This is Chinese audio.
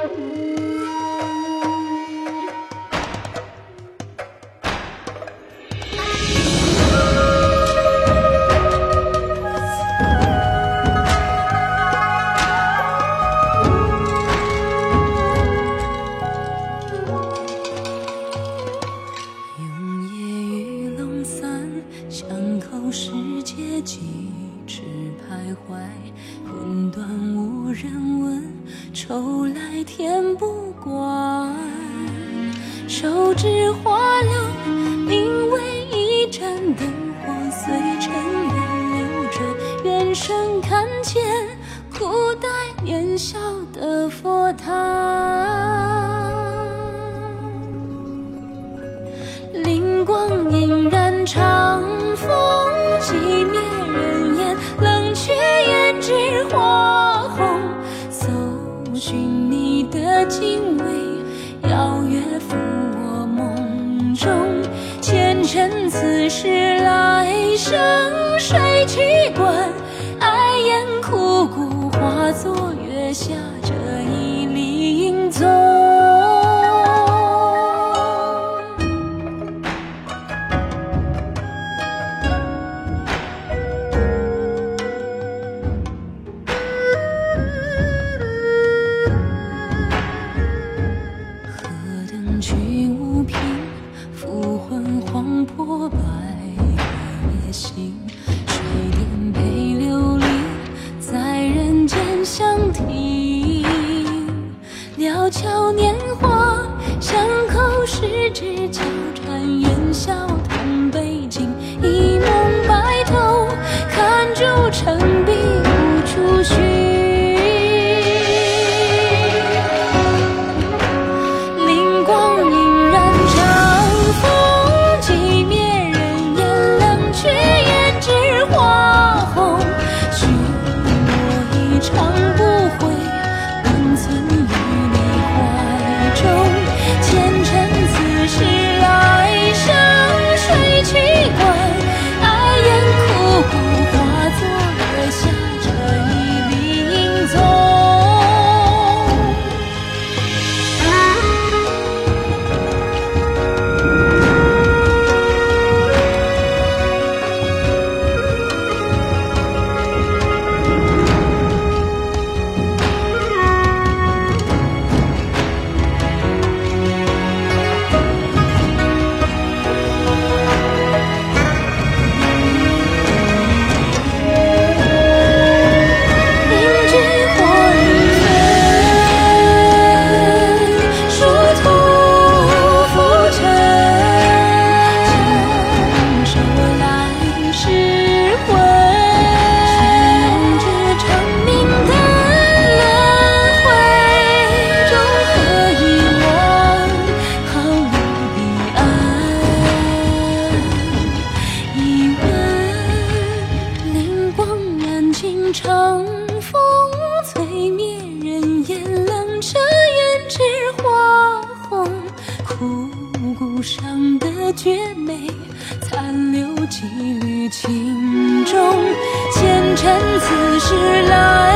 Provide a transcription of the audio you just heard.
永夜雨，笼散巷口，时节尽。只徘徊，魂断无人问，愁来天不管。手指滑溜，凝为一盏灯火，随尘缘流转。远生看见，苦待年少的佛塔。尘此时来生谁去管？爱烟枯骨化作月下者。桥年华，巷口十指交缠，烟消谈悲尽，一梦白头，看朱城。风催灭人烟冷彻胭脂花红枯骨上的绝美残留几缕情衷前尘此时来